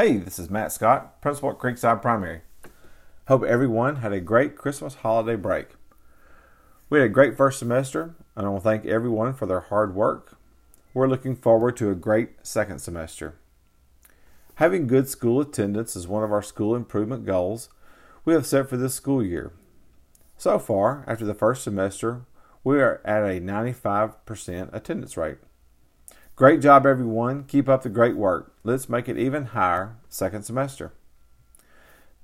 Hey, this is Matt Scott, Principal at Creekside Primary. Hope everyone had a great Christmas holiday break. We had a great first semester, and I want to thank everyone for their hard work. We're looking forward to a great second semester. Having good school attendance is one of our school improvement goals we have set for this school year. So far, after the first semester, we are at a 95% attendance rate. Great job, everyone. Keep up the great work. Let's make it even higher second semester.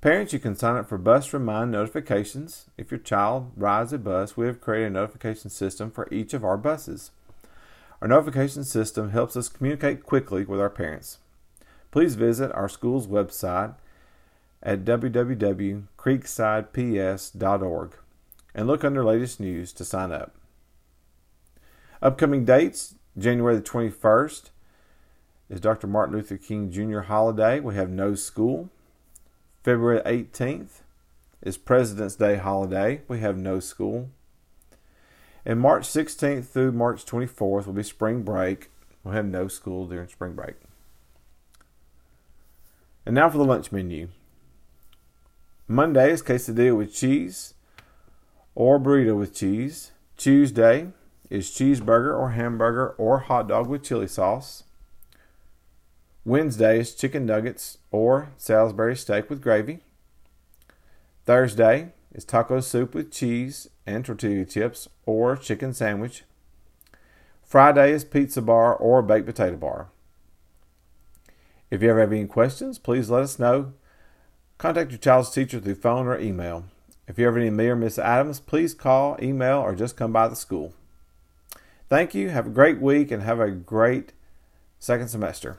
Parents, you can sign up for bus remind notifications. If your child rides a bus, we have created a notification system for each of our buses. Our notification system helps us communicate quickly with our parents. Please visit our school's website at www.creeksideps.org and look under latest news to sign up. Upcoming dates January the 21st is Dr. Martin Luther King Jr. holiday. We have no school. February 18th is President's Day holiday. We have no school. And March 16th through March 24th will be spring break. We'll have no school during spring break. And now for the lunch menu. Monday is quesadilla with cheese or burrito with cheese. Tuesday is cheeseburger or hamburger or hot dog with chili sauce. Wednesday is chicken nuggets or Salisbury steak with gravy. Thursday is taco soup with cheese and tortilla chips or chicken sandwich. Friday is pizza bar or baked potato bar. If you ever have any questions, please let us know. Contact your child's teacher through phone or email. If you ever need me or Miss Adams, please call, email, or just come by the school. Thank you. Have a great week and have a great second semester.